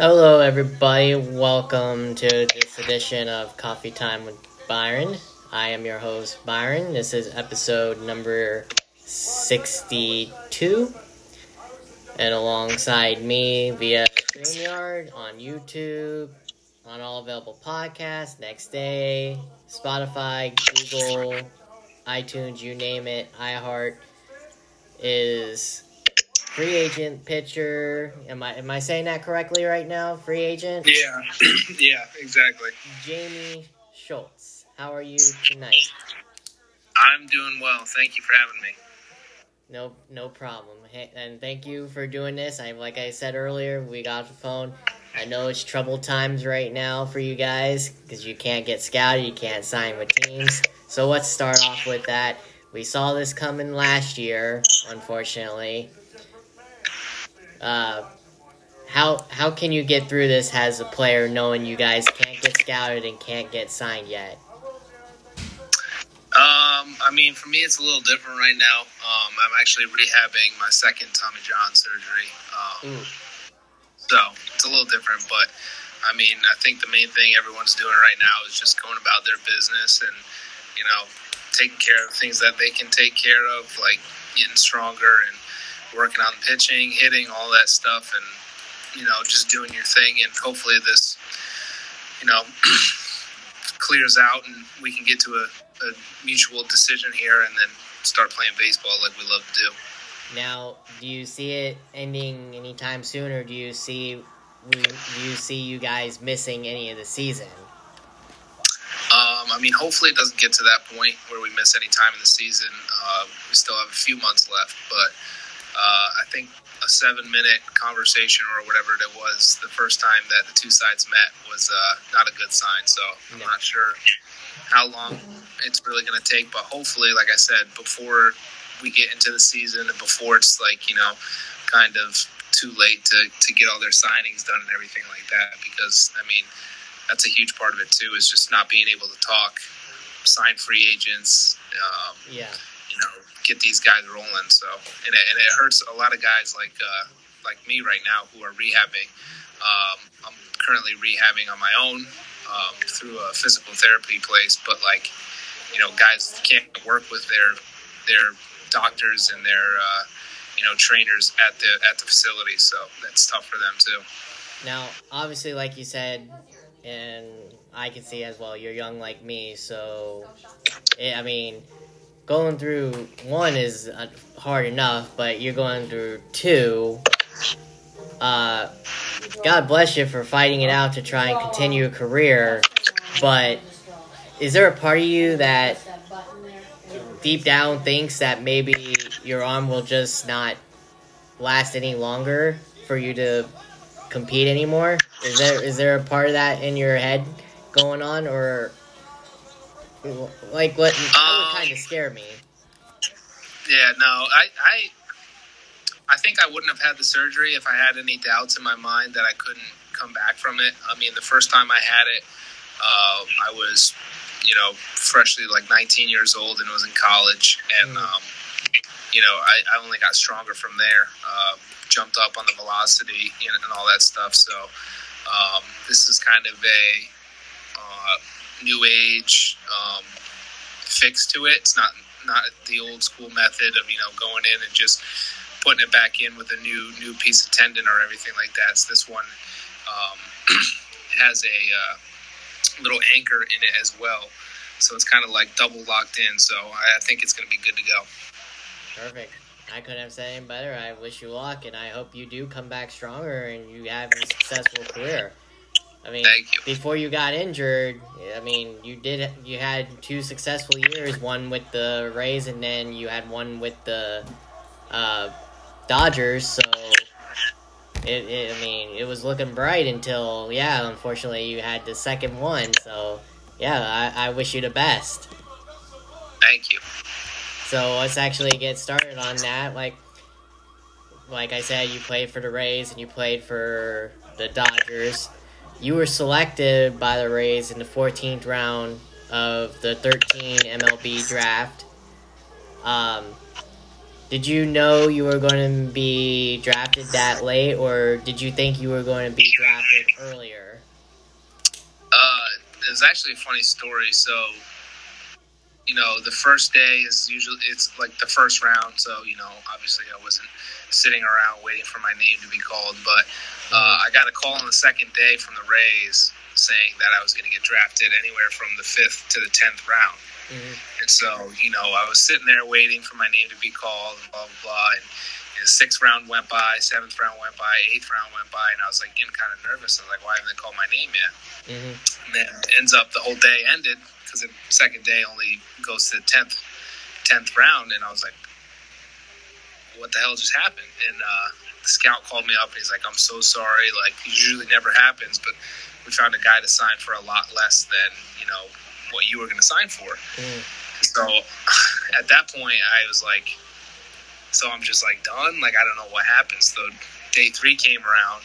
Hello, everybody. Welcome to this edition of Coffee Time with Byron. I am your host, Byron. This is episode number 62. And alongside me via StreamYard on YouTube, on all available podcasts, Next Day, Spotify, Google, iTunes, you name it, iHeart, is free agent pitcher. Am I am I saying that correctly right now? Free agent. Yeah, yeah, exactly. Jaime Schultz. How are you tonight? I'm doing well. Thank you for having me. No, no problem. Hey, and thank you for doing this. I like I said earlier, we got the phone. I know it's troubled times right now for you guys because you can't get scouted, you can't sign with teams. So let's start off with that. We saw this coming last year, unfortunately. Uh, how how can you get through this as a player knowing you guys can't get scouted and can't get signed yet? Um, I mean, for me, it's a little different right now. Um, I'm actually rehabbing my second Tommy John surgery. Um, so it's a little different, but I mean, I think the main thing everyone's doing right now is just going about their business and, you know, taking care of things that they can take care of, like getting stronger and working on pitching, hitting, all that stuff, and, you know, just doing your thing. And hopefully this, you know, clears out and we can get to a, a mutual decision here and then start playing baseball like we love to do. Now, do you see it ending anytime soon, or do you see do you see you guys missing any of the season? Um, I mean, hopefully it doesn't get to that point where we miss any time in the season. Uh, we still have a few months left, but uh, I think a seven-minute conversation or whatever it was the first time that the two sides met was uh, not a good sign. So I'm No. not sure how long it's really going to take, but hopefully, like I said, before we get into the season and before it's like you know, kind of too late to to get all their signings done and everything like that, because I mean, that's a huge part of it too, is just not being able to talk, sign free agents. Um, Yeah. You know, get these guys rolling. So, and it, and it hurts a lot of guys like uh, like me right now who are rehabbing. Um, I'm currently rehabbing on my own um, through a physical therapy place, but like, you know, guys can't work with their their doctors and their uh, you know trainers at the at the facility, so that's tough for them too. Now, obviously, like you said, and I can see as well, you're young like me, so eh, I mean, going through one is uh, hard enough, but you're going through two. Uh, God bless you for fighting it out to try and continue a career, but is there a part of you that deep down thinks that maybe your arm will just not last any longer for you to compete anymore? Is there is there a part of that in your head going on, or like what? That would kind of scare me. Yeah, no, I, I, I think I wouldn't have had the surgery if I had any doubts in my mind that I couldn't come back from it. I mean, the first time I had it, uh, I was, you know, freshly like 19 years old and was in college, and Mm. um, you know, I, I only got stronger from there. Uh, jumped up on the velocity know, and all that stuff. So um, this is kind of a uh, new age um, fix to it. It's not not the old school method of you know going in and just putting it back in with a new new piece of tendon or everything like that. So this one um, has a uh, little anchor in it as well. So it's kind of like double locked in. So I, I think it's going to be good to go. Perfect. I couldn't have said any better. I wish you luck, and I hope you do come back stronger and you have a successful career. I mean, you. before you got injured, I mean, you did you had two successful years, one with the Rays, and then you had one with the uh, Dodgers. So, it, it, I mean, it was looking bright until, yeah, unfortunately, you had the second one. So, yeah, I, I wish you the best. Thank you. So let's actually get started on that. Like, like I said, you played for the Rays and you played for the Dodgers. You were selected by the Rays in the 14th round of the 13 MLB draft. Um, did you know you were going to be drafted that late, or did you think you were going to be drafted earlier? Uh, it's actually a funny story. So, you know, the first day is usually it's like the first round. So, you know, obviously I wasn't sitting around waiting for my name to be called, but uh, I got a call on the second day from the Rays saying that I was going to get drafted anywhere from the fifth to the tenth round. Mm-hmm. And so, you know, I was sitting there waiting for my name to be called, blah, blah, blah. And, and the sixth round went by, seventh round went by, eighth round went by, and I was like getting kind of nervous. I was like, why haven't they called my name yet? Mm-hmm. And then ends up the whole day ended because the second day only goes to the 10th, 10th round. And I was like, what the hell just happened? And uh, the scout called me up and he's like, I'm so sorry. Like, it usually never happens, but we found a guy to sign for a lot less than, you know, what you were going to sign for. Mm. So at that point, I was like, so I'm just like done. Like I don't know what happens. So day three came around,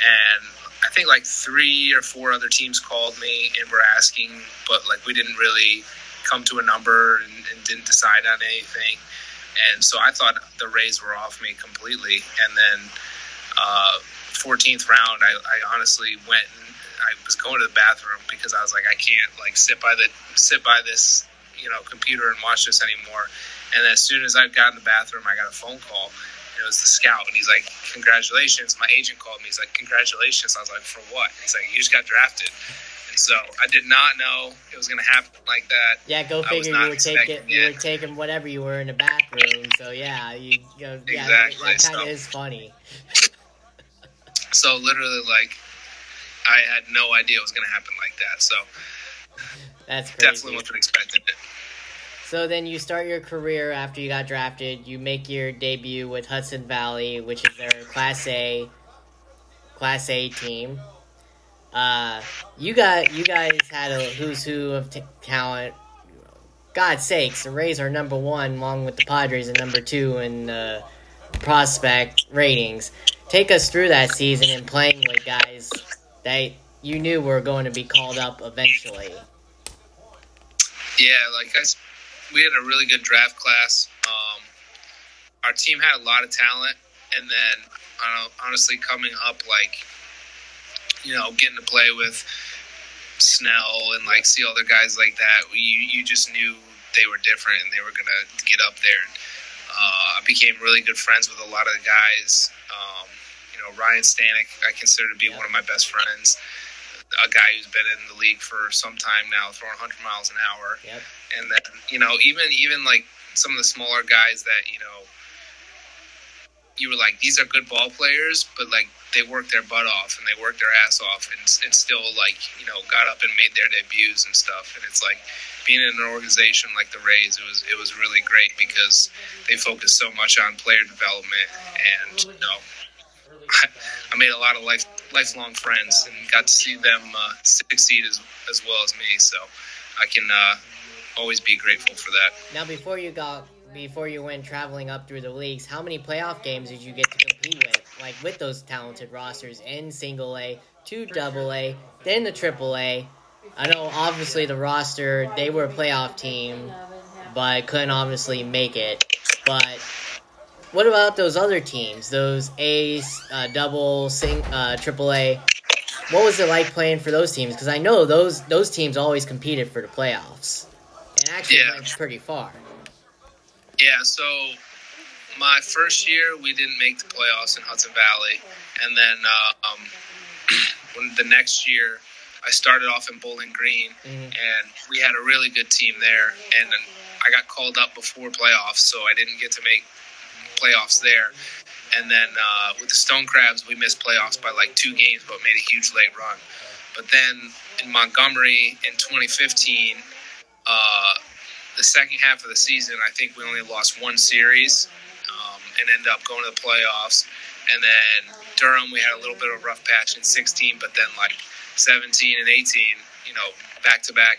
and I think like three or four other teams called me and were asking, but like we didn't really come to a number and, and didn't decide on anything. And so I thought the Rays were off me completely. And then uh, 14th round, I, I honestly went and I was going to the bathroom because I was like, I can't like sit by the sit by this you know computer and watch this anymore. And as soon as I got in the bathroom, I got a phone call. It was the scout, and he's like, "Congratulations!" My agent called me. He's like, "Congratulations!" I was like, "For what?" He's like, "You just got drafted." And so I did not know it was going to happen like that. Yeah, go figure. You were taking it. you were taking whatever you were in the bathroom. So yeah, you. Yeah, exactly. that, that kind of so, is funny. so literally, like I had no idea it was going to happen like that. So that's crazy. definitely wasn't expecting it. So then you start your career after you got drafted. You make your debut with Hudson Valley, which is their Class A, Class A team. Uh, you got you guys had a who's who of t- talent. God's sakes, the Rays are number one, along with the Padres, and number two in uh, prospect ratings. Take us through that season and playing with guys that you knew were going to be called up eventually. Yeah, like I, we had a really good draft class. Um, our team had a lot of talent, and then honestly, coming up, like you know, getting to play with Snell and like see other guys like that, you you just knew they were different and they were gonna get up there. Uh, I became really good friends with a lot of the guys. Um, you know, Ryan Stanek, I consider to be yeah. one of my best friends. A guy who's been in the league for some time now, throwing 100 miles an hour. Yep. And then, you know, even even like some of the smaller guys that you know, you were like, these are good ball players, but like they worked their butt off and they worked their ass off, and, and still like you know got up and made their debuts and stuff. And it's like being in an organization like the Rays, it was it was really great because they focus so much on player development and you know I made a lot of life lifelong friends and got to see them uh, succeed as as well as me. So I can uh, always be grateful for that. Now, before you got before you went traveling up through the leagues, how many playoff games did you get to compete with? Like with those talented rosters in single A, two double A, then the triple A. I know obviously the roster they were a playoff team, but couldn't obviously make it. But what about those other teams? Those A, uh, double, sing, uh, triple A. What was it like playing for those teams? Because I know those those teams always competed for the playoffs, and actually yeah. went pretty far. Yeah. So my first year, we didn't make the playoffs in Hudson Valley, and then uh, um, when the next year, I started off in Bowling Green, mm-hmm. and we had a really good team there, and I got called up before playoffs, so I didn't get to make playoffs there. And then uh, with the Stone Crabs, we missed playoffs by like two games, but made a huge late run. But then in Montgomery in 2015, uh, the second half of the season, I think we only lost one series um, and ended up going to the playoffs. And then Durham, we had a little bit of a rough patch in 16, but then like 17 and 18, you know, back to back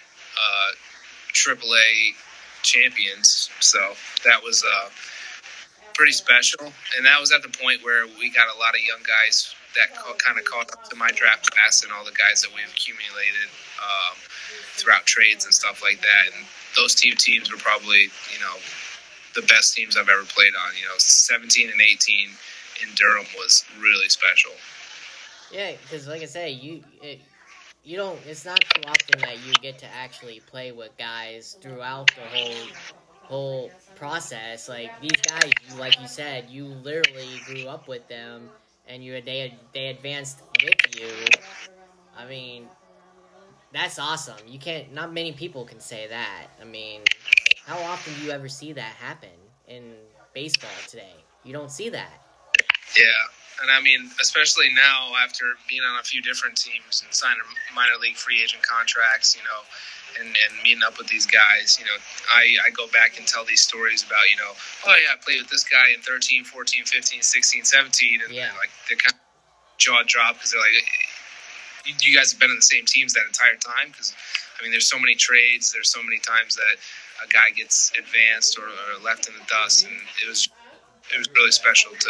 AAA champions. So that was. Uh, pretty special. And that was at the point where we got a lot of young guys that kind of caught up to my draft class and all the guys that we've accumulated um, throughout trades and stuff like that. And those two teams were probably, you know, the best teams I've ever played on. You know, 17 and 18 in Durham was really special. Yeah, because like I say, you it, you don't. It's not too often that you get to actually play with guys throughout the whole whole process. Like these guys, like you said, you literally grew up with them, and you they they advanced with you. I mean, that's awesome. You can't. Not many people can say that. I mean, how often do you ever see that happen in baseball today? You don't see that. Yeah, and I mean, especially now after being on a few different teams and signing minor league free agent contracts, you know, and, and meeting up with these guys, you know, I, I go back and tell these stories about, you know, oh yeah, I played with this guy in 13, 14, 15, 16, 17, and Yeah. like they kind of jaw drop because they're like, you, you guys have been on the same teams that entire time? Because I mean, there's so many trades, there's so many times that a guy gets advanced or, or left in the dust, and it was it was really special to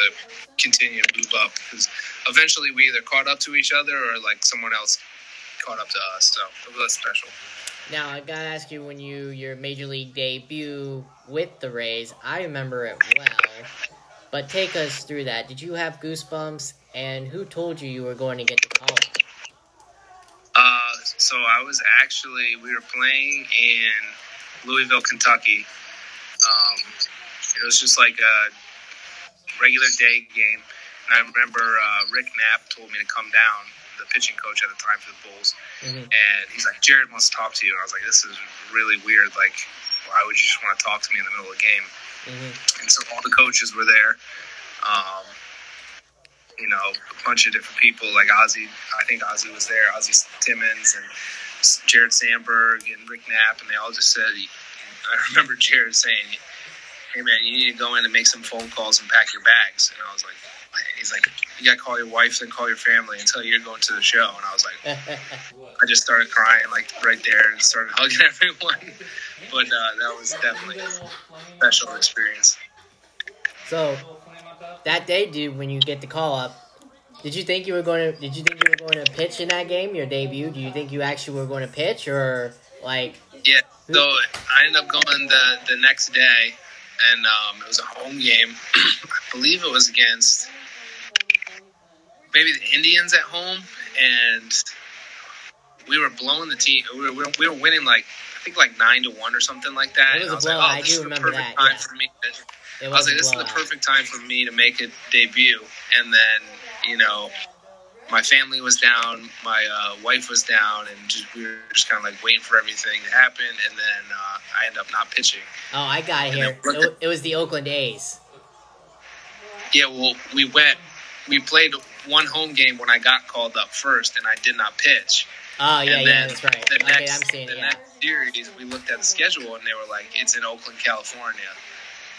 continue to move up because eventually we either caught up to each other or like someone else caught up to us. So it was special. Now I gotta ask you, when you your major league debut with the Rays, I remember it well. But take us through that. Did you have goosebumps? And who told you you were going to get the call? Uh, so I was actually we were playing in Louisville, Kentucky. Um, it was just like a regular day game, and I remember uh, Rick Knapp told me to come down, the pitching coach at the time for the Bulls, Mhm. and he's like, "Jared wants to talk to you," and I was like, "This is really weird. Like, why would you just want to talk to me in the middle of the game?" hmm and so all the coaches were there. Um, you know, a bunch of different people like Ozzy. I think Ozzy was there. Ozzy Timmons and Jared Sandberg and Rick Knapp, and they all just said. I remember Jared saying, "Hey man, you need to go in and make some phone calls and pack your bags." And I was like, "He's like, you got to call your wife, and call your family, and tell you you're going to the show." And I was like, I just started crying like right there and started hugging everyone. But uh, that was definitely a special experience. so that day, dude, when you get the call up, did you think you were going to? Did you think you were going to pitch in that game, your debut? Do you think you actually were going to pitch, or like? Yeah. So I ended up going the the next day, and um, it was a home game. I believe it was against maybe the Indians at home, and we were blowing the team. We were, we were winning like I think like nine to one or something like that. It was And a I was like, blowout. oh, I this do is the remember perfect that, time yeah. for me. To, I was like, a this is the perfect time for me to make a debut, and then you know. My family was down, my uh, wife was down, and just, we were just kind of like waiting for everything to happen. And then uh, I ended up not pitching. Oh, I got And here. then- It, it was the Oakland A's. Yeah, well, we went. We played one home game when I got called up first, and I did not pitch. Oh yeah, and yeah, that's right. The Okay, next, I'm seeing the it. Yeah. next series, we looked at the schedule, and they were like, "It's in Oakland, California."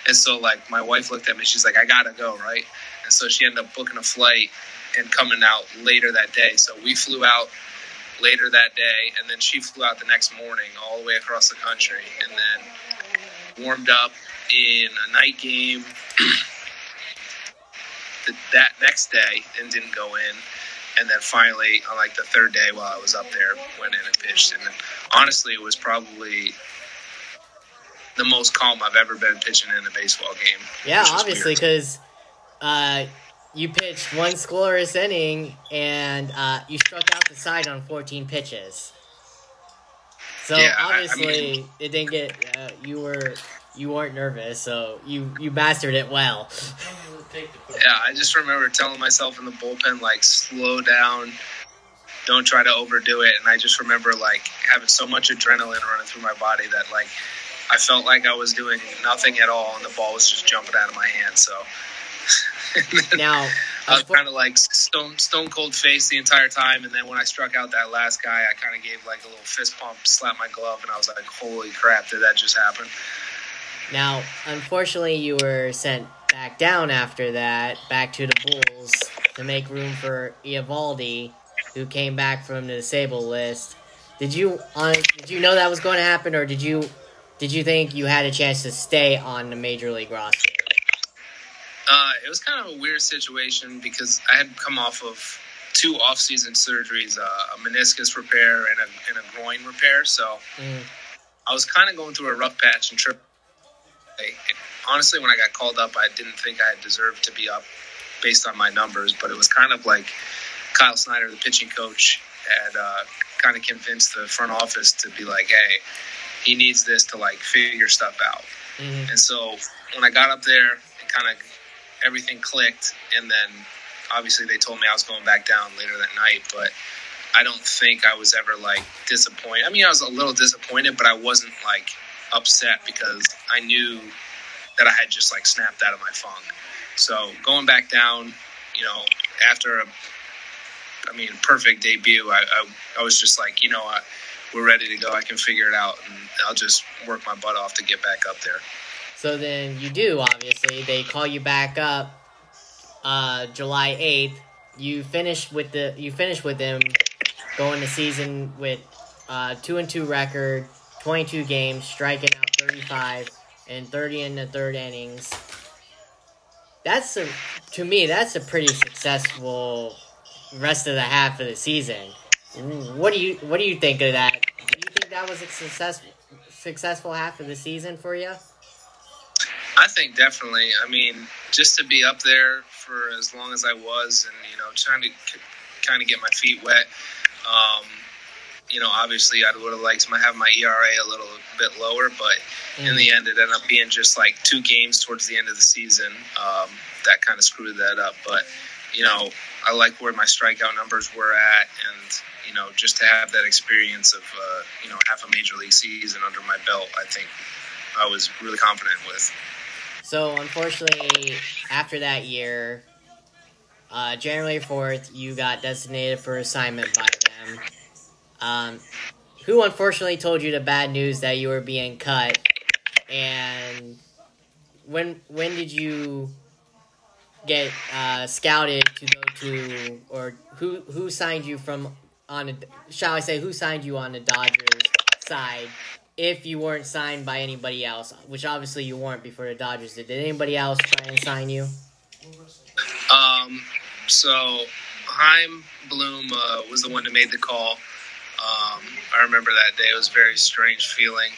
And so, like, my wife looked at me. She's like, "I gotta go, right?" And so she ended up booking a flight and coming out later that day. So we flew out later that day, and then she flew out the next morning, all the way across the country, and then warmed up in a night game the, that next day and didn't go in. And then finally, on like the third day while I was up there, went in and pitched. And honestly, it was probably the most calm I've ever been pitching in a baseball game. Yeah, obviously, because uh, you pitched one scoreless inning and uh, you struck out the side on 14 pitches. So Yeah, I- I obviously, mean- it didn't get. Uh, you were you weren't nervous, so you you mastered it well. Yeah, I just remember telling myself in the bullpen, like, slow down, don't try to overdo it. And I just remember, like, having so much adrenaline running through my body that, like, I felt like I was doing nothing at all, and the ball was just jumping out of my hand. So Now, I was kind of like stone stone cold face the entire time, and then when I struck out that last guy, I kind of gave like a little fist pump, slapped my glove, and I was like, "Holy crap! Did that just happen?" now, unfortunately, you were sent back down after that, back to the Bulls to make room for Eovaldi, who came back from the disabled list. Did you on? Did you know that was going to happen, or did you did you think you had a chance to stay on the major league roster? Uh, it was kind of a weird situation because I had come off of two off-season surgeries, uh, a meniscus repair and a, and a groin repair. So Mm. I was kind of going through a rough patch and trip. Honestly, when I got called up, I didn't think I deserved to be up based on my numbers, but it was kind of like Kyle Snyder, the pitching coach, had uh, kind of convinced the front office to be like, hey, he needs this to like figure stuff out. Mm-hmm. And so when I got up there, it kind of everything clicked, and then obviously they told me I was going back down later that night, but I don't think I was ever like disappointed. I mean, I was a little disappointed, but I wasn't like upset because I knew that I had just like snapped out of my funk. So going back down, you know, after a, I mean, perfect debut, I, I, I was just like, you know, I, we're ready to go. I can figure it out, and I'll just work my butt off to get back up there. So then you do, obviously. They call you back up uh, July 8th. You finish with the you finish with them going the season with uh, 2 and 2 record, 22 games, striking out 35 and 30 in the third innings. That's a to me that's a pretty successful rest of the half of the season. What do you what do you think of that? Do you think that was a successful successful half of the season for you? I think definitely. I mean, just to be up there for as long as I was, and you know, trying to kind of get my feet wet. Um, you know, obviously, I would have liked to have my ERA a little bit lower, but mm. in the end, it ended up being just like two games towards the end of the season um, that kind of screwed that up. But you know, I like where my strikeout numbers were at, and you know, just to have that experience of uh, you know half a major league season under my belt, I think I was really confident with. So unfortunately, after that year, uh, January fourth, you got designated for assignment by them. Um, who unfortunately told you the bad news that you were being cut, and when when did you get uh, scouted to go to, or who who signed you from on a, shall I say who signed you on the Dodgers side if you weren't signed by anybody else, which obviously you weren't before the Dodgers did. Did anybody else try and sign you? Um, so Chaim Bloom uh, was the one who made the call. Um, I remember that day; it was a very strange feeling.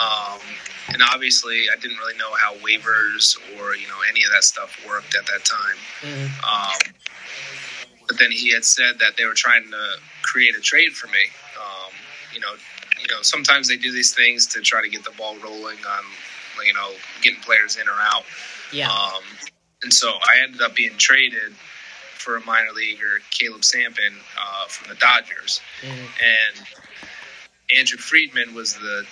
Um, and obviously, I didn't really know how waivers or you know any of that stuff worked at that time. Mm-hmm. Um, but then he had said that they were trying to create a trade for me. Um, you know, you know, sometimes they do these things to try to get the ball rolling on, you know, getting players in or out. Yeah. Um, and so I ended up being traded for a minor leaguer, Caleb Sampen, uh, from the Dodgers. Mm-hmm. And Andrew Friedman was the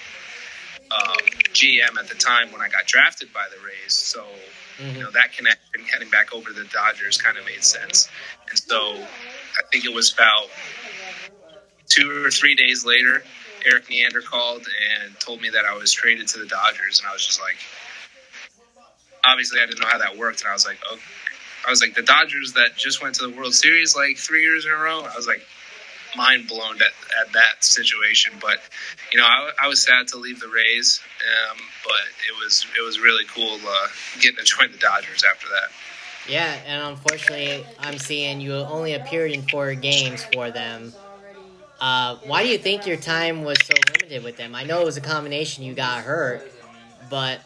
um, GM at the time when I got drafted by the Rays. So, mm-hmm. you know, that connection heading back over to the Dodgers kind of made sense. And so I think it was about two or three days later Erik Neander called and told me that I was traded to the Dodgers, and I was just like, obviously I didn't know how that worked, and I was like, oh, I was like the Dodgers that just went to the World Series like three years in a row. I was like mind blown at, at that situation, but you know I, I was sad to leave the Rays, um, but it was it was really cool uh, getting to join the Dodgers after that. Yeah, and unfortunately, I'm seeing you only appeared in four games for them. Uh, why do you think your time was so limited with them? I know it was a combination. You got hurt, but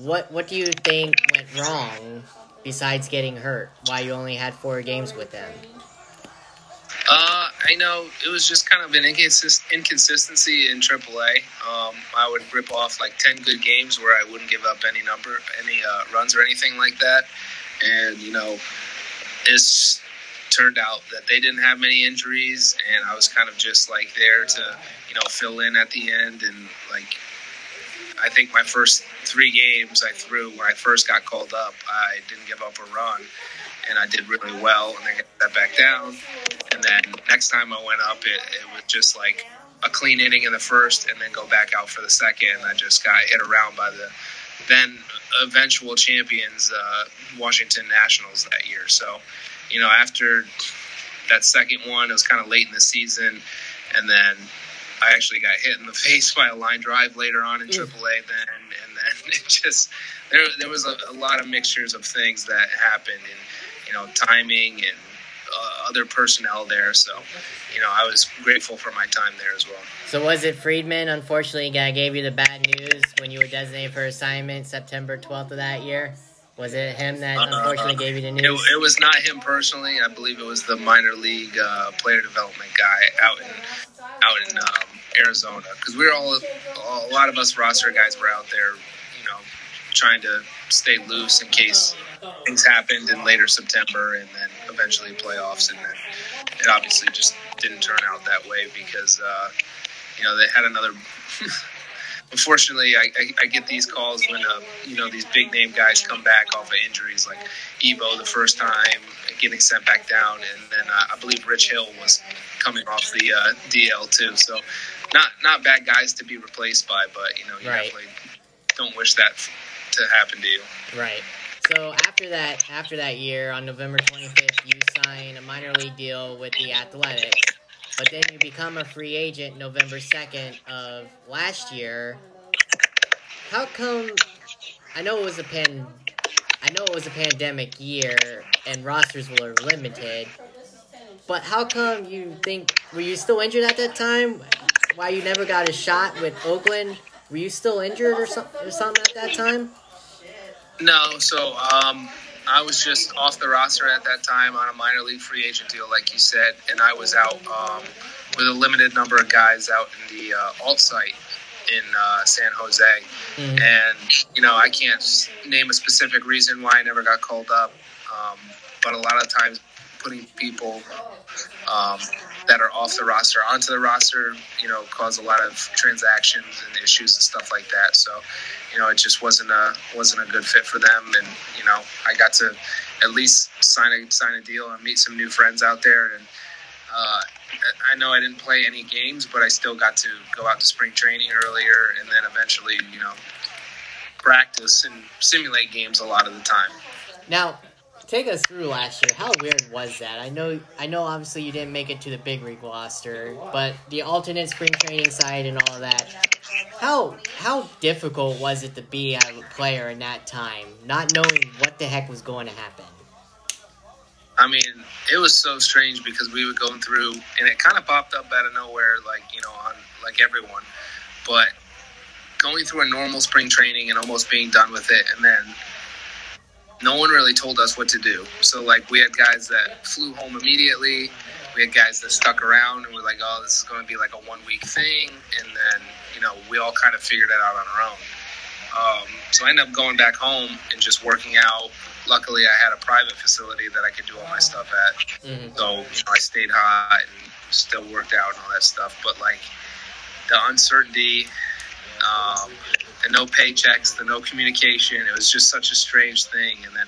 what what do you think went wrong besides getting hurt? Why you only had four games with them? Uh, I know it was just kind of an inconsist- inconsistency in AAA. Um, I would rip off like ten good games where I wouldn't give up any number, any uh, runs or anything like that, and you know, it's turned out that they didn't have many injuries, and I was kind of just like there to, you know, fill in at the end. And like, I think my first three games I threw when I first got called up, I didn't give up a run, and I did really well, and then got that back down. And then next time I went up, it, it was just like a clean inning in the first, and then go back out for the second. I just got hit around by the then eventual champions, uh, Washington Nationals that year. So you know, after that second one, it was kind of late in the season, and then I actually got hit in the face by a line drive later on in AAA. Then, and then it just there there was a, a lot of mixtures of things that happened, and you know, timing and uh, other personnel there. So, you know, I was grateful for my time there as well. So was it Friedman? Unfortunately, guy gave you the bad news when you were designated for assignment September twelfth of that year. Was it him that unfortunately uh, gave you the news? It, it, was not him personally. I believe it was the minor league uh, player development guy out in out in um, Arizona because we were all a lot of us roster guys were out there, you know, trying to stay loose in case things happened in later September and then eventually playoffs, and then it obviously just didn't turn out that way because uh, you know they had another. unfortunately, I, I, I, get these calls when uh, you know these big name guys come back off of injuries, like Ebo the first time getting sent back down, and then uh, I believe Rich Hill was coming off the uh, DL too. So, not not bad guys to be replaced by, but you know you right. definitely don't wish that to happen to you. Right. So after that, after that year, on November 25th, you sign a minor league deal with the Athletics, but then you become a free agent November 2nd of last year. How come? I know it was a pan. I know it was a pandemic year and rosters were limited. But how come you think were you still injured at that time? Why you never got a shot with Oakland? Were you still injured or, so, or something at that time? No, so um, I was just off the roster at that time on a minor league free agent deal, like you said, and I was out um, with a limited number of guys out in the uh, alt site in uh, San Jose. Mm-hmm. And, you know, I can't name a specific reason why I never got called up, um, but a lot of times putting people um, that are off the roster onto the roster, you know, cause a lot of transactions and issues and stuff like that. So, you know, it just wasn't a wasn't a good fit for them. And you know, I got to at least sign a sign a deal and meet some new friends out there. And uh, I know I didn't play any games, but I still got to go out to spring training earlier, and then eventually, you know, practice and simulate games a lot of the time. Now, take us through last year. How weird was that? I know, I know. Obviously, you didn't make it to the big league roster, but the alternate spring training side and all of that. How how difficult was it to be a player in that time, not knowing what the heck was going to happen? I mean, it was so strange because we were going through, and it kind of popped up out of nowhere, like you know, on like everyone, but going through a normal spring training and almost being done with it, and then no one really told us what to do. So like we had guys that flew home immediately. We had guys that stuck around and were like, "Oh, this is going to be like a one week thing," and then you know we all kind of figured it out on our own. Um, so I ended up going back home and just working out. Luckily, I had a private facility that I could do all my stuff at. Mm-hmm. So you know, I stayed hot and still worked out and all that stuff. But like the uncertainty, um, the no paychecks, the no communication, it was just such a strange thing. And then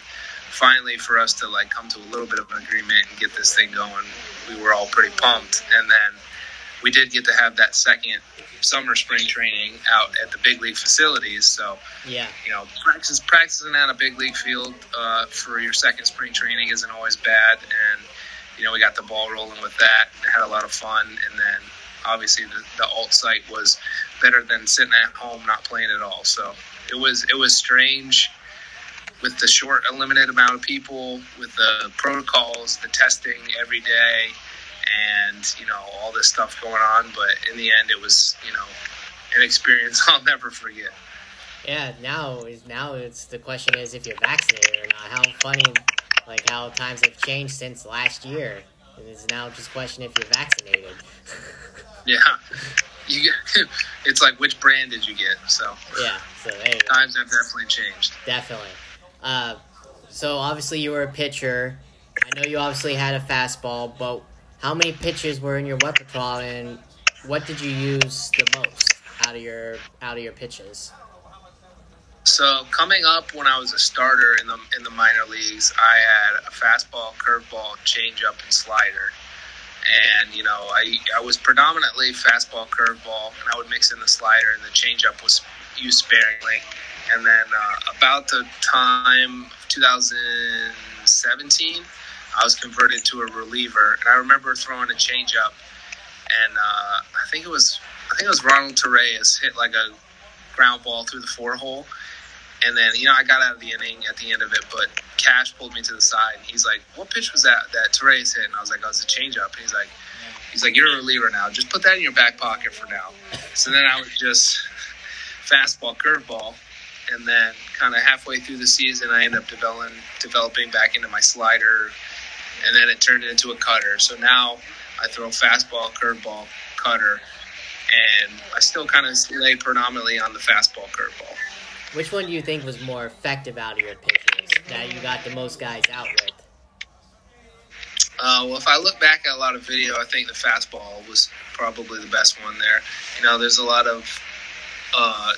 finally, for us to like come to a little bit of an agreement and get this thing going, we were all pretty pumped. And then we did get to have that second summer spring training out at the big league facilities. So yeah, you know, practice practicing on a big league field uh, for your second spring training isn't always bad. And you know, we got the ball rolling with that. Had a lot of fun, and then obviously the, the alt site was better than sitting at home not playing at all. So it was it was strange with the short, limited amount of people, with the protocols, the testing every day, and you know all this stuff going on. But in the end, it was you know an experience I'll never forget. Yeah, now now it's the question is if you're vaccinated or not. How funny, like how times have changed since last year. It's now just question if you're vaccinated. yeah, you get, it's like which brand did you get? So yeah, so times have definitely changed. Definitely. Uh, so obviously you were a pitcher. I know you obviously had a fastball, but how many pitches were in your repertoire, and what did you use the most out of your out of your pitches? So coming up when I was a starter in the in the minor leagues, I had a fastball, curveball, changeup, and slider. And you know, I I was predominantly fastball, curveball, and I would mix in the slider, and the changeup was used sparingly. And then uh, about the time of 2017, I was converted to a reliever, and I remember throwing a changeup, and uh, I think it was I think it was Ronald Torreyes hit like a ground ball through the four hole, and then you know I got out of the inning at the end of it, but Cash pulled me to the side and he's like, "What pitch was that that Torres hit?" And I was like, "Oh, it's a changeup." And he's like, "He's like, you're a reliever now. Just put that in your back pocket for now." So then I was just fastball, curveball, and then kind of halfway through the season, I ended up developing developing back into my slider, and then it turned into a cutter. So now I throw fastball, curveball, cutter, and I still kind of lay predominantly on the fastball, curveball. Which one do you think was more effective out of your pitches that you got the most guys out with? Uh, well, if I look back at a lot of video, I think the fastball was probably the best one there. You know, there's a lot of, uh,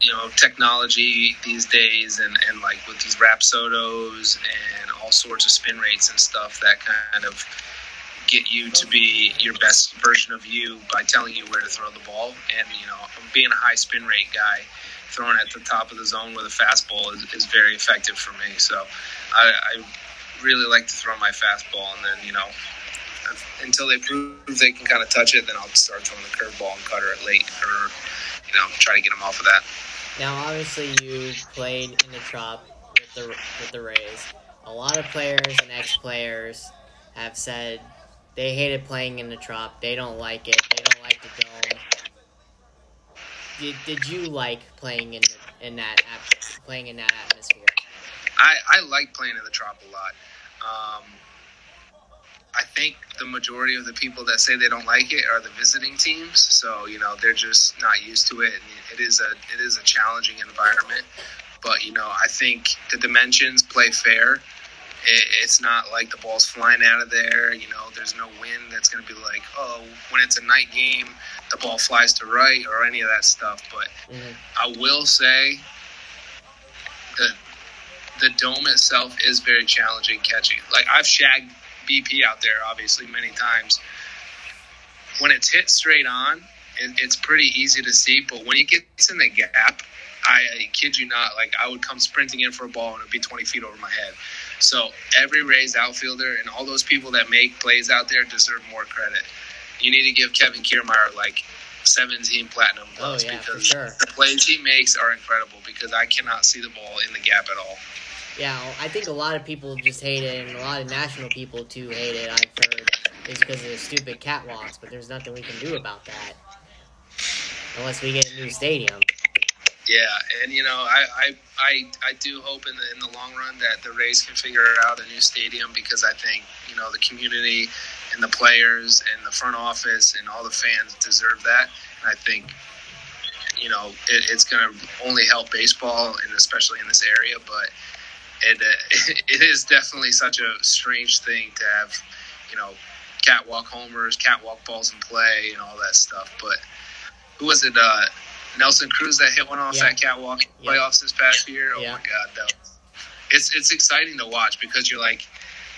you know, technology these days, and, and like with these Rapsodos and all sorts of spin rates and stuff that kind of get you to be your best version of you by telling you where to throw the ball. And you know, being a high spin rate guy, throwing at the top of the zone with a fastball is, is very effective for me. So I, I really like to throw my fastball, and then you know, until they prove they can kind of touch it, then I'll start throwing the curveball and cutter it late, or you know, try to get them off of that. Now, obviously, you played in the Trop with the with the Rays. A lot of players and ex-players have said they hated playing in the Trop. They don't like it. They don't like the dome. Did, did you like playing in the, in that playing in that atmosphere? I, I like playing in the Trop a lot. Um, I think the majority of the people that say they don't like it are the visiting teams. So you know they're just not used to it, and it is a it is a challenging environment. But you know I think the dimensions play fair. It, it's not like the ball's flying out of there. You know, there's no wind that's going to be like, oh, when it's a night game, the ball flies to right or any of that stuff. But mm-hmm. I will say that the dome itself is very challenging catching. Like I've shagged BP out there, obviously, many times. When it's hit straight on, it, it's pretty easy to see. But when it gets in the gap, I, I kid you not, like I would come sprinting in for a ball and it'd be 20 feet over my head. So every Rays outfielder and all those people that make plays out there deserve more credit. You need to give Kevin Kiermaier like 17 platinum gloves oh, yeah, because sure. the plays he makes are incredible because I cannot see the ball in the gap at all. Yeah, I think a lot of people just hate it, and a lot of national people too hate it. I've heard is because of the stupid catwalks, but there's nothing we can do about that unless we get a new stadium. Yeah, and you know, I I, I, I do hope in the in the long run that the Rays can figure out a new stadium because I think you know the community and the players and the front office and all the fans deserve that. And I think you know it, it's going to only help baseball and especially in this area, but it, it is definitely such a strange thing to have, you know, catwalk homers, catwalk balls in play, and all that stuff. But who was it? Uh, Nelson Cruz that hit one off yeah. that catwalk yeah. playoffs this past year. Oh yeah. my god, that it's it's exciting to watch because you're like,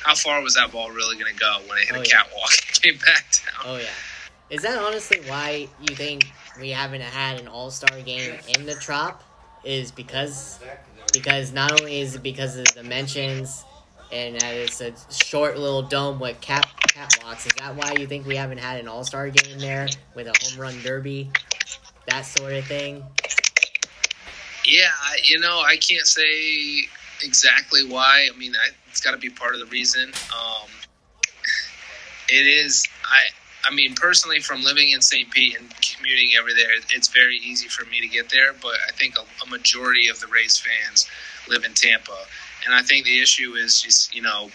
how far was that ball really going to go when it hit oh, a catwalk and came back down? Oh yeah. Is that honestly why you think we haven't had an All Star game in the Trop? Is because because not only is it because of the dimensions and that it's a short little dome with cap catwalks. Is that why you think we haven't had an All Star game there with a home run derby, that sort of thing? Yeah, you know, I can't say exactly why. I mean, I, it's got to be part of the reason. Um, it is. I I mean, personally, from living in St. Pete and commuting every there, it's very easy for me to get there. But I think a, a majority of the Rays fans live in Tampa, and I think the issue is just you know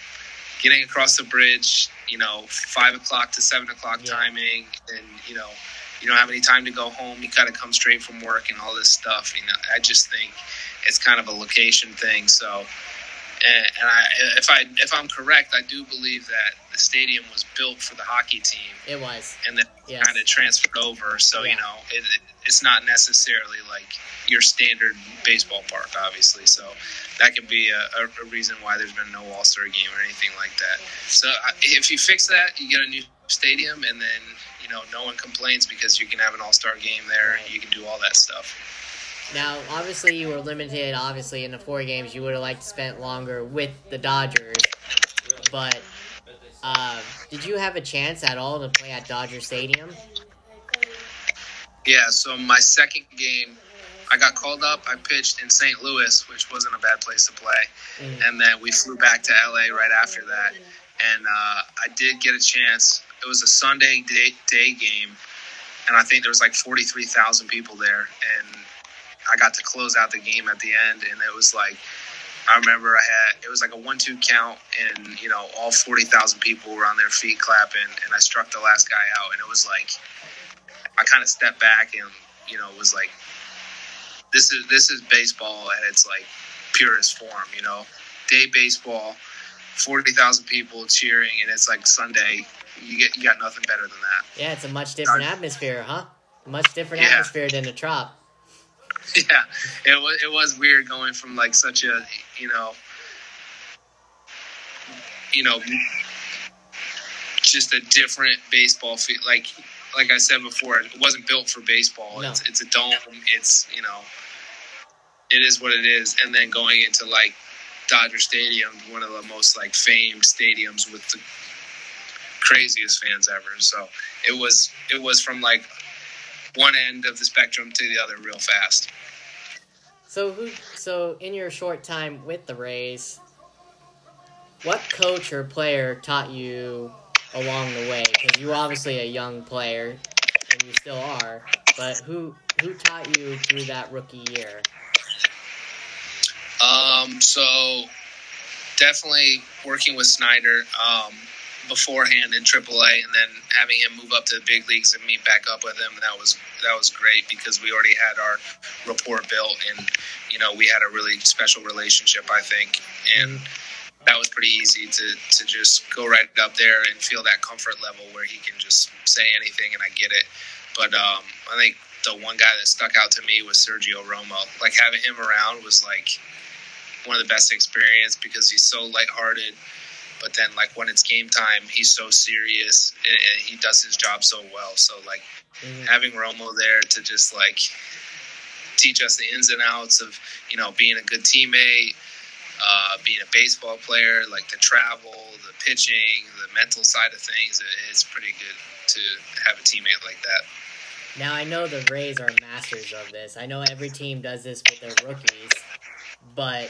getting across the bridge. You know, five o'clock to seven o'clock yeah. timing, and you know you don't have any time to go home. You kind of come straight from work and all this stuff. You know, I just think it's kind of a location thing. So and, and I, if I if I'm correct, I do believe that the stadium was built for the hockey team. It was, and then yes. kind of transferred over. So yeah. you know, it, it's not necessarily like your standard baseball park, obviously. So that could be a, a reason why there's been no All Star game or anything like that. So if you fix that, you get a new stadium, and then know no one complains because you can have an All Star game there, and you can do all that stuff. Now, obviously, you were limited. Obviously, in the four games, you would have liked to spend longer with the Dodgers. But uh, did you have a chance at all to play at Dodger Stadium? Yeah. So my second game, I got called up. I pitched in St. Louis, which wasn't a bad place to play, mm. and then we flew back to LA right after that. And uh, I did get a chance. It was a Sunday day, day game, and I think there was like forty three thousand people there, and I got to close out the game at the end, and it was like I remember I had it was like a one-two count, and you know all forty thousand people were on their feet clapping, and I struck the last guy out, and it was like I kind of stepped back and you know was like, this is this is baseball at its like purest form, you know, day baseball, forty thousand people cheering, and it's like Sunday. You get you got nothing better than that. Yeah, it's a much different atmosphere, huh? Much different yeah. atmosphere than a trop. yeah, it was it was weird going from like such a you know you know just a different baseball feel like like I said before it wasn't built for baseball. No. It's it's a dome. It's you know it is what it is, and then going into like Dodger Stadium, one of the most like famed stadiums with the craziest fans ever. So it was it was from like one end of the spectrum to the other real fast. So who? So in your short time with the Rays, what coach or player taught you along the way? Because you're obviously a young player, and you still are. But who who taught you through that rookie year? Um. So definitely working with Snyder. Um, beforehand in AAA, and then having him move up to the big leagues and meet back up with him. That was that was great because we already had our rapport built, and you know we had a really special relationship. I think, and that was pretty easy to to just go right up there and feel that comfort level where he can just say anything and I get it. But um, I think the one guy that stuck out to me was Sergio Romo. Like having him around was like one of the best experience because he's so lighthearted but then like when it's game time, he's so serious and, and he does his job so well. So like mm-hmm. having Romo there to just like teach us the ins and outs of you know being a good teammate, uh, being a baseball player, like the travel, the pitching, the mental side of things. It's pretty good to have a teammate like that. Now I know the Rays are masters of this. I know every team does this with their rookies, but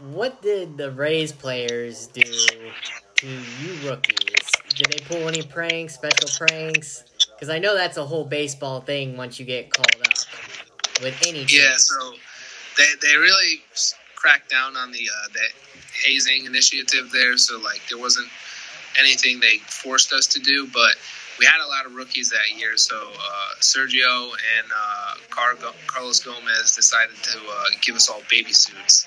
what did the Rays players do to you rookies? Did they pull any pranks, special pranks? Because I know that's a whole baseball thing once you get called up with any. Team. Yeah, so they they really cracked down on the uh, the hazing initiative there. So like there wasn't anything they forced us to do, but we had a lot of rookies that year. So uh, Sergio and uh, Car- Carlos Gomez decided to uh, give us all baby suits.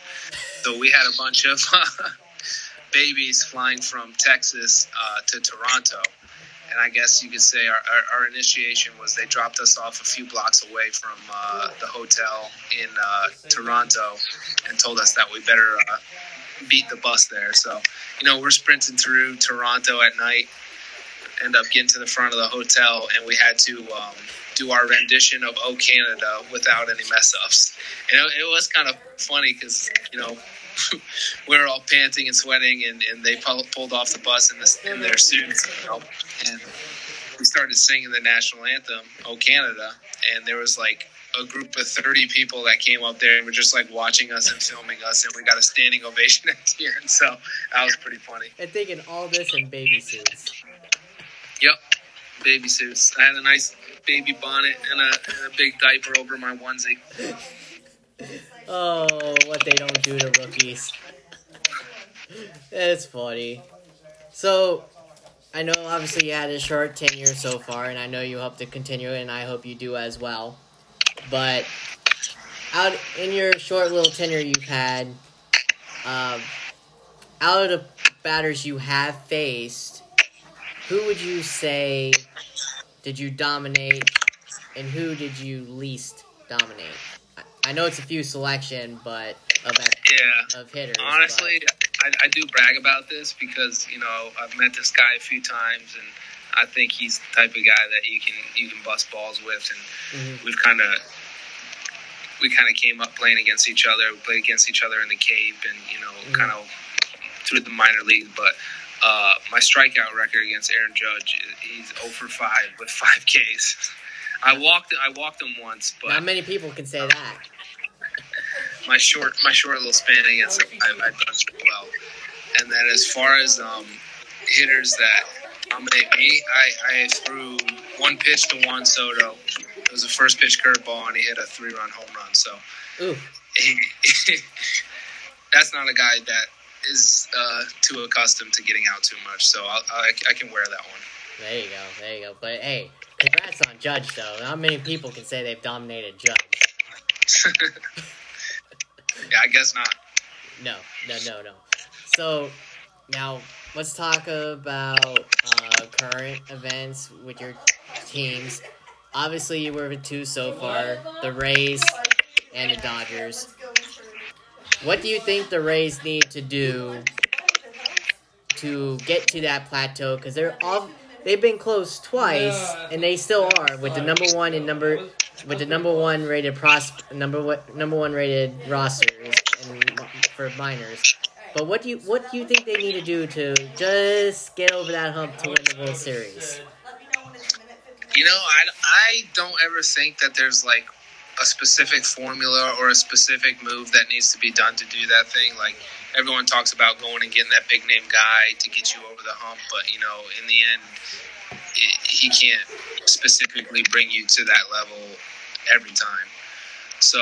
So we had a bunch of babies flying from Texas uh, to Toronto. And I guess you could say our, our, our, initiation was they dropped us off a few blocks away from uh, the hotel in uh, Toronto and told us that we better beat the bus there. So, you know, we're sprinting through Toronto at night end up getting to the front of the hotel, and we had to um, do our rendition of "Oh Canada" without any mess ups. And it, it was kind of funny because you know we were all panting and sweating, and, and they pulled off the bus in, in their suits, you know, and we started singing the national anthem "Oh Canada," and there was like a group of 30 people that came up there and were just like watching us and filming us and we got a standing ovation at the end so that was pretty funny and thinking all this in baby suits Yep, baby suits. I had a nice baby bonnet and a, and a big diaper over my onesie. oh, what they don't do to rookies. It's funny. So, I know obviously you had a short tenure so far, and I know you hope to continue, and I hope you do as well. But out in your short little tenure you've had, um, out of the batters you have faced, who would you say did you dominate, and who did you least dominate? I, know it's a few selection, but of yeah of hitters. Honestly, I, I, do brag about this because you know I've met this guy a few times, and I think he's the type of guy that you can you can bust balls with, and mm-hmm. we've kind of we kind of came up playing against each other. We played against each other in the Cape, and you know, mm-hmm. kind of through the minor league, but uh, my strikeout record against Aaron Judge, he's 0 for 5 with 5 Ks. I walked. I walked them once, but not many people can say that. my short, my short little span against them, I've, I've done well. And then as far as um, hitters that dominate me, I, I threw one pitch to Juan Soto. It was a first pitch curveball, and he hit a three run home run. So Ooh. he, that's not a guy that is uh, too accustomed to getting out too much. So I'll, I, I can wear that one. There you go. There you go. But hey, congrats on Judge though. Not many people can say they've dominated Judge. yeah, I guess not. No, no, no, no. So now let's talk about uh, current events with your teams. Obviously, you were with two so far: the Rays and the Dodgers. What do you think the Rays need to do to get to that plateau? Because they're all they've been close twice, and they still are with the number one and number with the number one rated pros number one number one rated rosters for minors. But what do you what do you think they need to do to just get over that hump to win the World Series? You know, I, I don't ever think that there's like a specific formula or a specific move that needs to be done to do that thing. Like everyone talks about going and getting that big name guy to get you over the hump, but you know, in the end, it, he can't specifically bring you to that level every time. So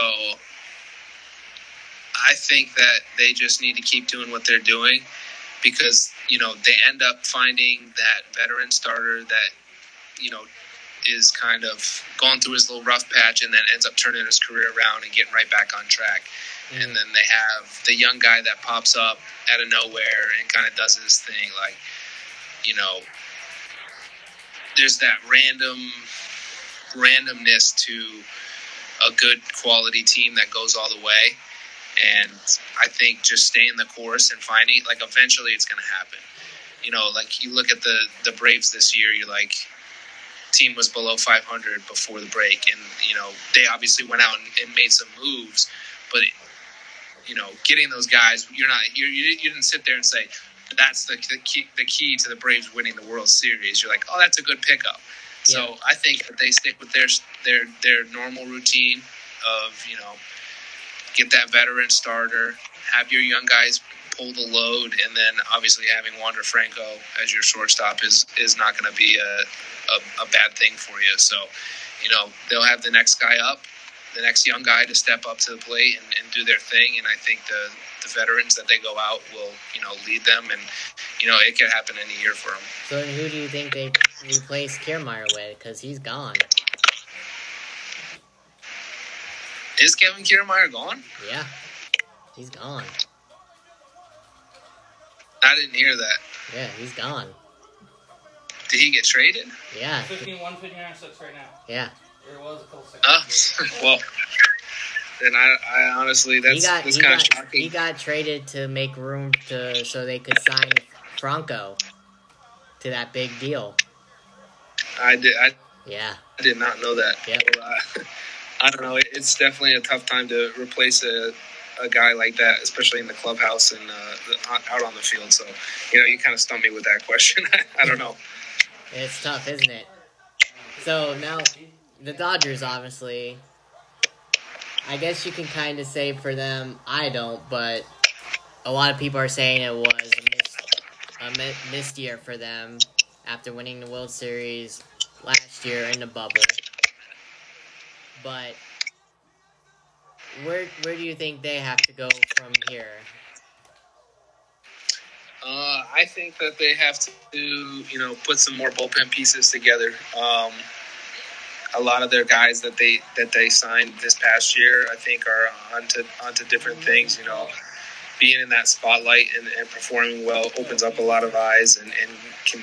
I think that they just need to keep doing what they're doing because you know they end up finding that veteran starter that you know is kind of going through his little rough patch and then ends up turning his career around and getting right back on track. Mm-hmm. And then they have the young guy that pops up out of nowhere and kind of does his thing. Like, you know, there's that random randomness to a good quality team that goes all the way. And I think just staying the course and finding like eventually it's going to happen. You know, like you look at the the Braves this year, you're like, team was below 500 before the break, and you know they obviously went out and, and made some moves, but you know getting those guys, you're not you're, you you didn't sit there and say that's the, the key the key to the Braves winning the World Series. You're like, oh, that's a good pickup. Yeah. So I think that they stick with their their their normal routine of you know get that veteran starter, have your young guys pull the load, and then obviously having Wander Franco as your shortstop is is not going to be a, a, a bad thing for you. So, you know, they'll have the next guy up, the next young guy to step up to the plate and, and do their thing, and I think the the veterans that they go out will you know lead them, and you know it could happen any year for them. So, who do you think they replace Kiermaier with? Because he's gone. Is Kevin Kiermaier gone? Yeah, he's gone. I didn't hear that. Yeah, he's gone. Did he get traded? Yeah. 15, 159 right now. Yeah. Or was a couple seconds. Oh, well. Then I, I honestly, that's, he got, that's kind got, of shocking. He got traded to make room to so they could sign Franco to that big deal. I did. I, yeah. I did not know that. Yep. Uh, I don't know. It's definitely a tough time to replace a a guy like that, especially in the clubhouse and uh, out on the field. So, you know, you kind of stumped me with that question. I don't know. It's tough, isn't it? So now, the Dodgers, obviously, I guess you can kind of say for them, I don't, but a lot of people are saying it was a missed, a missed year for them after winning the World Series last year in the bubble. But where where do you think they have to go from here? Uh, I think that they have to, you know, put some more bullpen pieces together. Um, a lot of their guys that they that they signed this past year, I think, are onto onto different things. You know, being in that spotlight and, and performing well opens up a lot of eyes and, and can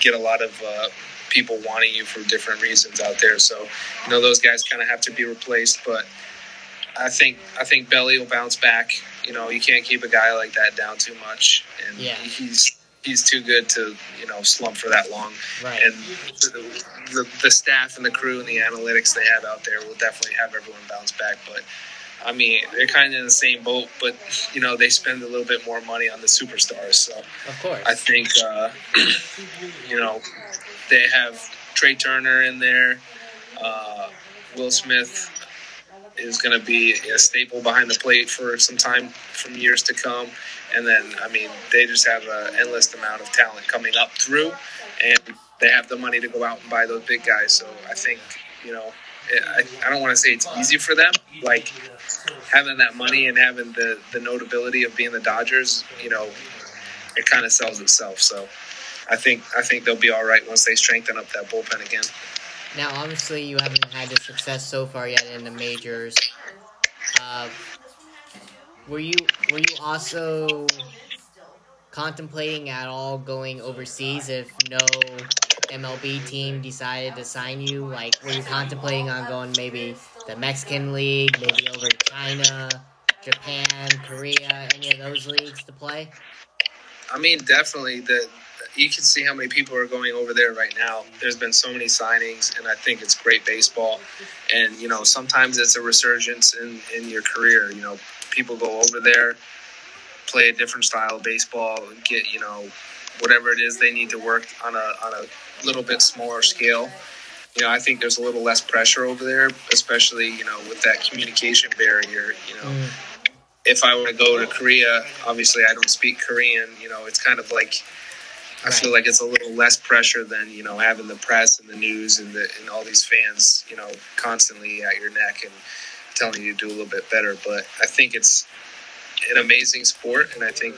get a lot of uh, people wanting you for different reasons out there. So, you know, those guys kind of have to be replaced, but I think I think Belly will bounce back. You know, you can't keep a guy like that down too much, and yeah. he's he's too good to you know slump for that long. Right. And the, the, the staff and the crew and the analytics they have out there will definitely have everyone bounce back. But I mean, they're kind of in the same boat, but you know they spend a little bit more money on the superstars. So of course, I think uh, you know they have Trea Turner in there. Uh, Will Smith is going to be a staple behind the plate for some time from years to come. And then, I mean, they just have an endless amount of talent coming up through, and they have the money to go out and buy those big guys. So I think, you know, I, I don't want to say it's easy for them. Like having that money and having the, the notability of being the Dodgers, you know, it kind of sells itself. So I think I think they'll be all right once they strengthen up that bullpen again. Now, obviously, you haven't had the success so far yet in the majors. Uh, were you were you also contemplating at all going overseas if no MLB team decided to sign you? Like, were you contemplating on going maybe the Mexican League, maybe over to China, Japan, Korea, any of those leagues to play? I mean, definitely. The you can see how many people are going over there right now. There's been so many signings, and I think it's great baseball. And you know, sometimes it's a resurgence in in your career. You know, people go over there, play a different style of baseball, get you know whatever it is they need to work on a on a little bit smaller scale. You know, I think there's a little less pressure over there, especially you know with that communication barrier. You know. Mm. If I were to go to Korea, obviously I don't speak Korean. You know, it's kind of like I feel like it's a little less pressure than you know having the press and the news and the and all these fans you know constantly at your neck and telling you to do a little bit better. But I think it's an amazing sport, and I think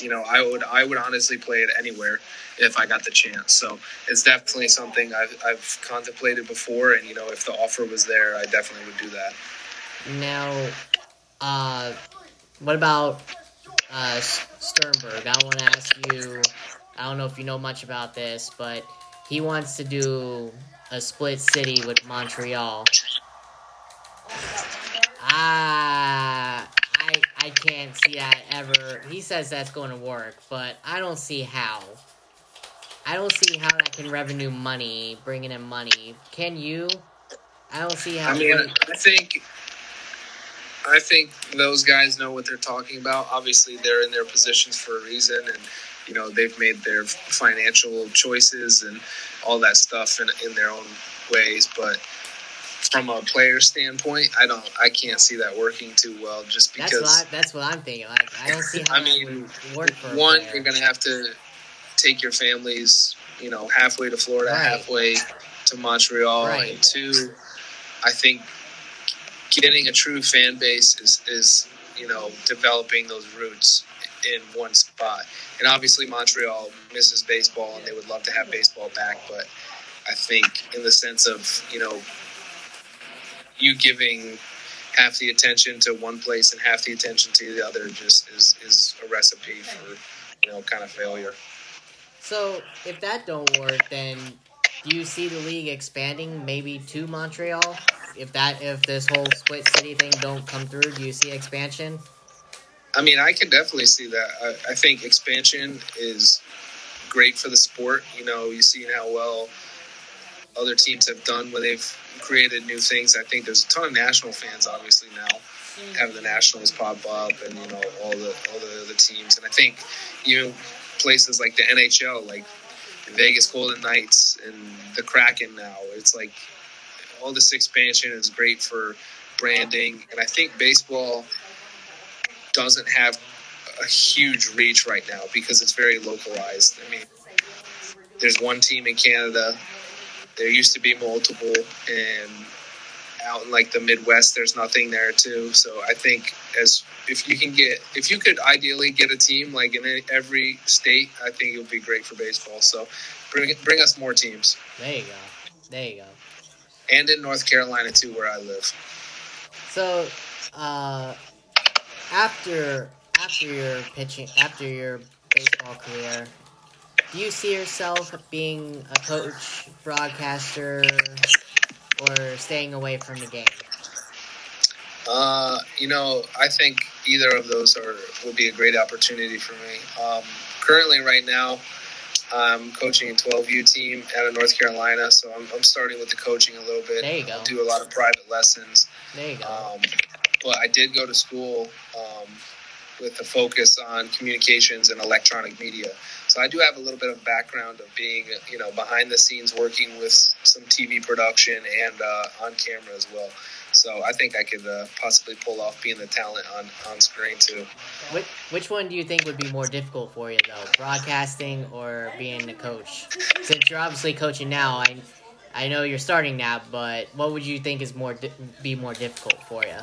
you know I would I would honestly play it anywhere if I got the chance. So it's definitely something I've I've contemplated before, and you know if the offer was there, I definitely would do that. Now, uh, what about uh, Sternberg. I want to ask you. I don't know if you know much about this, but he wants to do a split city with Montreal. Ah, I I can't see that ever. He says that's going to work, but I don't see how. I don't see how that can revenue money, bringing in money. Can you? I don't see how. I mean, I think I think those guys know what they're talking about. Obviously, they're in their positions for a reason, and you know they've made their financial choices and all that stuff in, in their own ways. But from a player standpoint, I don't, I can't see that working too well. Just because that's what, I, that's what I'm thinking. Like, I don't see how I mean, work for one. You're going to have to take your families, you know, halfway to Florida, right. halfway to Montreal, right. and two, I think getting a true fan base is is you know developing those roots in one spot. And obviously Montreal misses baseball and they would love to have baseball back, but I think in the sense of you know you giving half the attention to one place and half the attention to the other just is is a recipe for you know kind of failure. So if that don't work, then do you see the league expanding maybe to Montreal? If that if this whole split city thing don't come through, do you see expansion? I mean, I can definitely see that. I, I think expansion is great for the sport. You know, you see how well other teams have done when they've created new things. I think there's a ton of national fans, obviously now having the Nationals pop up and you know all the all the other teams. And I think even places like the NHL, like Vegas Golden Knights and the Kraken now. It's like all this expansion is great for branding, and I think baseball doesn't have a huge reach right now because it's very localized. I mean, there's one team in Canada. There used to be multiple, and out in like the Midwest, there's nothing there too. So I think as if you can get, if you could ideally get a team like in every state, I think it would be great for baseball. So bring bring us more teams. There you go. There you go. And in North Carolina too, where I live. So, uh, after after your pitching, after your baseball career, do you see yourself being a coach, broadcaster, or staying away from the game? Uh, you know, I think either of those are will be a great opportunity for me. Um, currently, right now, I'm coaching a 12U team out of North Carolina, so I'm, I'm starting with the coaching a little bit. There you go. I do a lot of private lessons. There you go. Um, but I did go to school um, with a focus on communications and electronic media. So I do have a little bit of background of being, you know, behind the scenes working with some TV production and uh, on camera as well. So I think I could uh, possibly pull off being the talent on, on screen too. Which, which one do you think would be more difficult for you though, broadcasting or being the coach? Since you're obviously coaching now, I I know you're starting now, but what would you think is more be more difficult for you?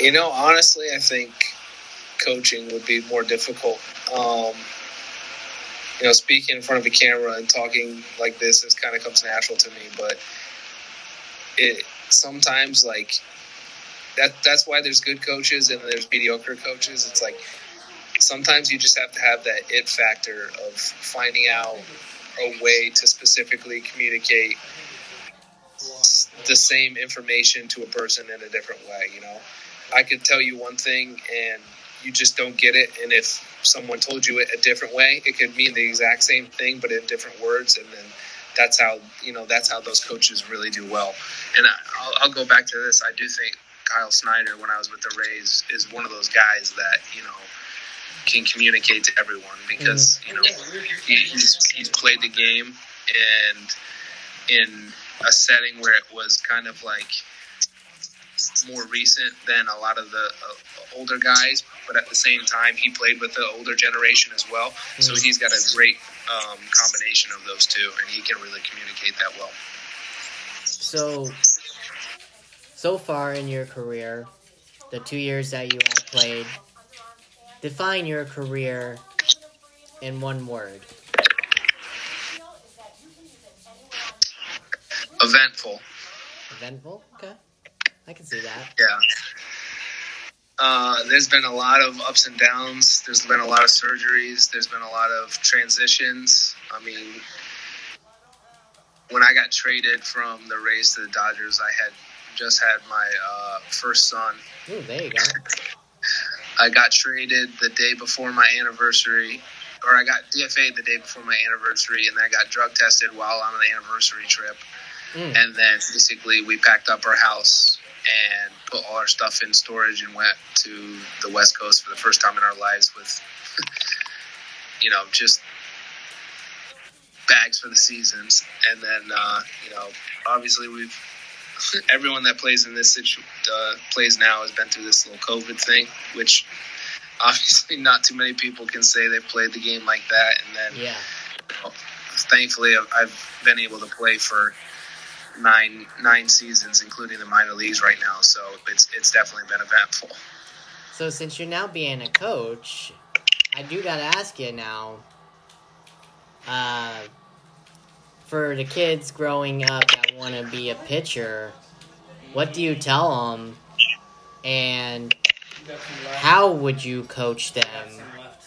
You know, honestly, I think coaching would be more difficult. Um, you know, speaking in front of a camera and talking like this is kind of comes natural to me, but it sometimes like that. That's why there's good coaches and there's mediocre coaches. It's like sometimes you just have to have that it factor of finding out a way to specifically communicate the same information to a person in a different way. You know, I could tell you one thing and you just don't get it, and if someone told you it a different way, it could mean the exact same thing but in different words, and then that's how you know that's how those coaches really do well. And I, will I'll go back to this. I do think Kyle Snyder, when I was with the Rays, is one of those guys that you know can communicate to everyone because mm. you know he's he's played the game and in a setting where it was kind of like more recent than a lot of the uh, older guys, but at the same time, he played with the older generation as well. So he's got a great um, combination of those two, and he can really communicate that well. So, so far in your career, the two years that you have played, define your career in one word. Eventful. Eventful. Okay. I can see that. Yeah. Uh, there's been a lot of ups and downs. There's been a lot of surgeries. There's been a lot of transitions. I mean, when I got traded from the Rays to the Dodgers, I had just had my uh, first son. Ooh, there you go. I got traded the day before my anniversary, or I got DFA'd the day before my anniversary, and then I got drug tested while on the anniversary trip. Mm. And then basically we packed up our house and put all our stuff in storage and went to the West Coast for the first time in our lives with, you know, just bags for the seasons. And then, uh, you know, obviously we've everyone that plays in this situ- uh, plays now has been through this little COVID thing, which obviously not too many people can say they've played the game like that. And then, yeah, you know, thankfully I've been able to play for nine nine seasons, including the minor leagues right now. So it's it's definitely been eventful. So since you're now being a coach, I do gotta ask you now. Uh, for the kids growing up that want to be a pitcher, what do you tell them, and how would you coach them?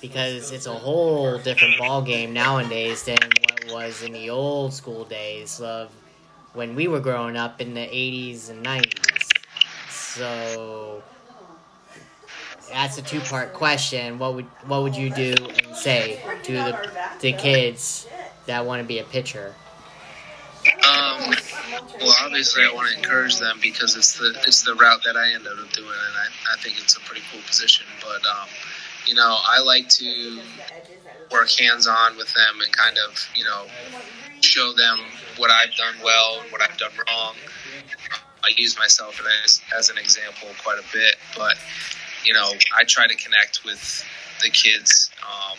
Because it's a whole different ball game nowadays than what it was in the old school days of when we were growing up in the 80s and 90s. So that's a two part question. What would what would you do and say to the the kids that want to be a pitcher? Um, well, obviously, I want to encourage them because it's the it's the route that I ended up doing, and I, I think it's a pretty cool position. But um, you know, I like to work hands on with them and kind of you know show them what I've done well and what I've done wrong. I use myself as, as an example quite a bit, but you know, I try to connect with the kids, um,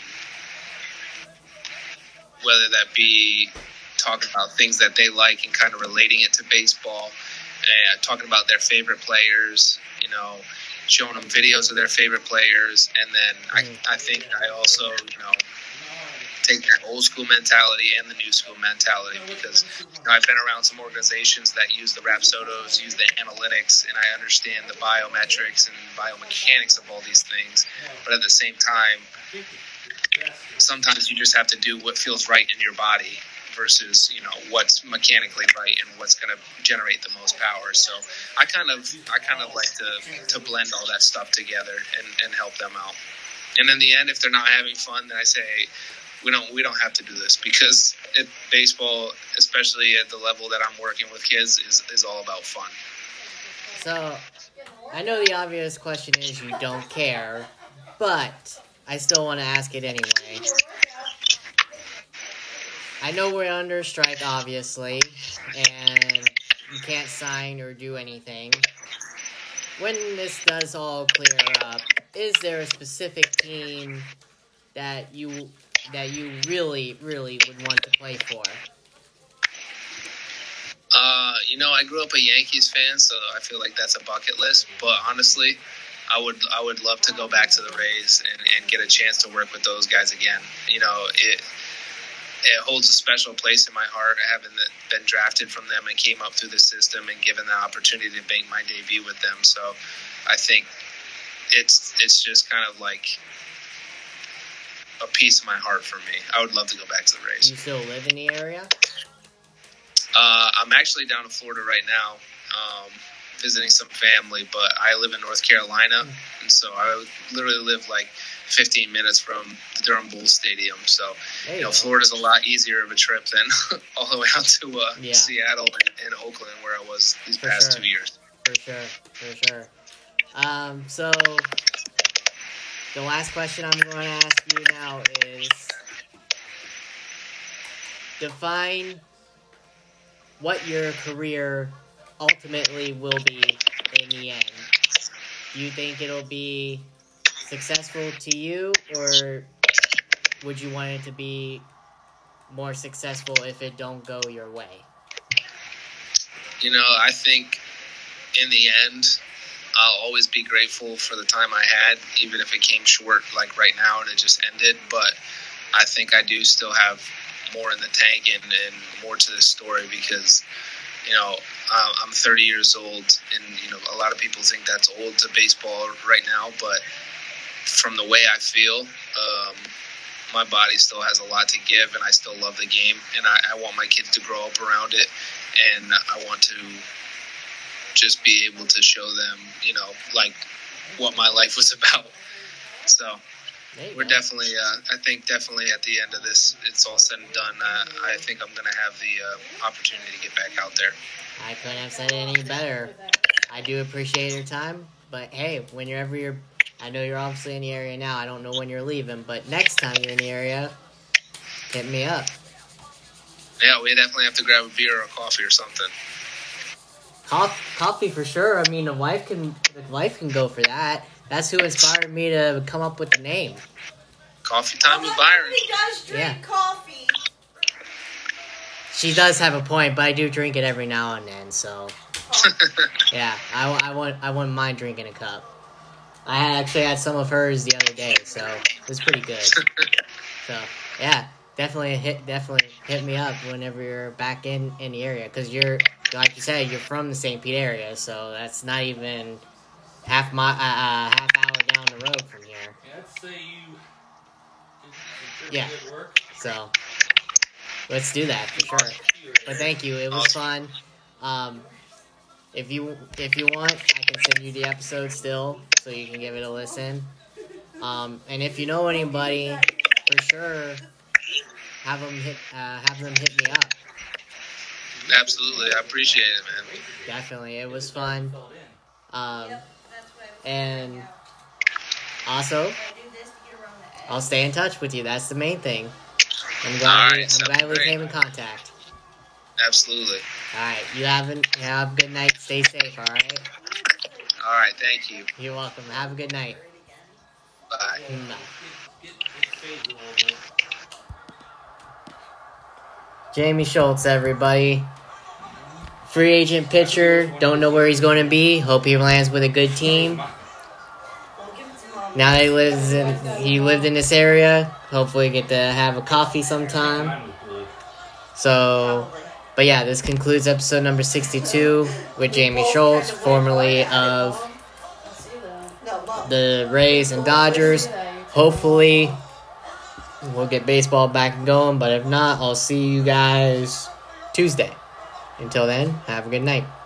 whether that be talking about things that they like and kind of relating it to baseball, and talking about their favorite players, you know, showing them videos of their favorite players, and then I, mm. I think I also, you know, take that old school mentality and the new school mentality because you know, I've been around some organizations that use the Rapsodos, use the analytics, and I understand the biometrics and biomechanics of all these things. But at the same time, sometimes you just have to do what feels right in your body versus you know what's mechanically right and what's going to generate the most power. So I kind of I kind of like to to blend all that stuff together and, and help them out. And in the end, if they're not having fun, then I say, we don't we don't have to do this because it, baseball, especially at the level that I'm working with kids, is is all about fun. So, I know the obvious question is you don't care, but I still want to ask it anyway. I know we're under strike, obviously, and you can't sign or do anything. When this does all clear up, is there a specific team that you that you really, really would want to play for? Uh, you know, I grew up a Yankees fan, so I feel like that's a bucket list. But honestly, I would I would love to go back to the Rays and, and get a chance to work with those guys again. You know, it it holds a special place in my heart having been drafted from them and came up through the system and given the opportunity to make my debut with them. So I think it's it's just kind of like a piece of my heart for me. I would love to go back to the Rays. You still live in the area? Uh, I'm actually down in Florida right now, um, visiting some family, but I live in North Carolina, and so I literally live like 15 minutes from the Durham Bulls Stadium. So, you you know, go. Florida's a lot easier of a trip than all the way out to uh, Yeah. Seattle and, and Oakland, where I was these For past sure. two years. For sure, for sure. Um, so the last question I'm going to ask you now is define what your career ultimately will be in the end. Do you think it'll be successful to you, or would you want it to be more successful if it don't go your way? You know, I think in the end, I'll always be grateful for the time I had, even if it came short, like right now, and it just ended. But I think I do still have more in the tank and, and more to this story because, you know, uh, I'm 30 years old, and you know, a lot of people think that's old to baseball right now, but from the way I feel, um, my body still has a lot to give, and I still love the game, and I, I want my kids to grow up around it, and I want to just be able to show them, you know, like what my life was about. So we're definitely, uh, I think, definitely at the end of this, it's all said and done. Uh, I think I'm going to have the uh, opportunity to get back out there. I couldn't have said it any better. I do appreciate your time, but hey, whenever you're, I know you're obviously in the area now. I don't know when you're leaving, but next time you're in the area, hit me up. Yeah, we definitely have to grab a beer or a coffee or something. Coffee, coffee for sure. I mean, the wife can, the wife can go for that. That's who inspired me to come up with the name. Coffee time with Byron. He does drink Yeah. coffee. She does have a point, but I do drink it every now and then. So yeah, I, wa- I want I wouldn't mind drinking a cup. I actually had some of hers the other day, so it was pretty good. So yeah, definitely hit definitely hit me up whenever you're back in in the area because you're like you said you're from the St. Pete area, so that's not even half my uh, uh, half hour down the road from here. Yeah, I'd say you did some pretty Yeah. work. So let's do that for sure. But thank you. It was fun. Um, if you if you want, I can send you the episode still, so you can give it a listen. Um, and if you know anybody, for sure, have them hit uh, have them hit me up. Absolutely, I appreciate it, man. Definitely, it was fun. Um, Yep, that's what I and also, I do this to get around the edge. I'll stay in touch with you. That's the main thing. I'm glad we, right, I'm sounds glad we great. came in contact. Absolutely. All right, you have an, have a good night. Stay safe. All right. All right, thank you. You're welcome. Have a good night. Bye. Bye. Get, get faded a little bit. Jaime Schultz, everybody. Free agent pitcher. Don't know where he's going to be. Hope he lands with a good team. Now that he lives in, he lived in this area. Hopefully, get to have a coffee sometime. So, but yeah, this concludes episode number sixty-two with Jaime Schultz, formerly of the Rays and Dodgers. Hopefully, we'll get baseball back going. But if not, I'll see you guys Tuesday. Until then, have a good night.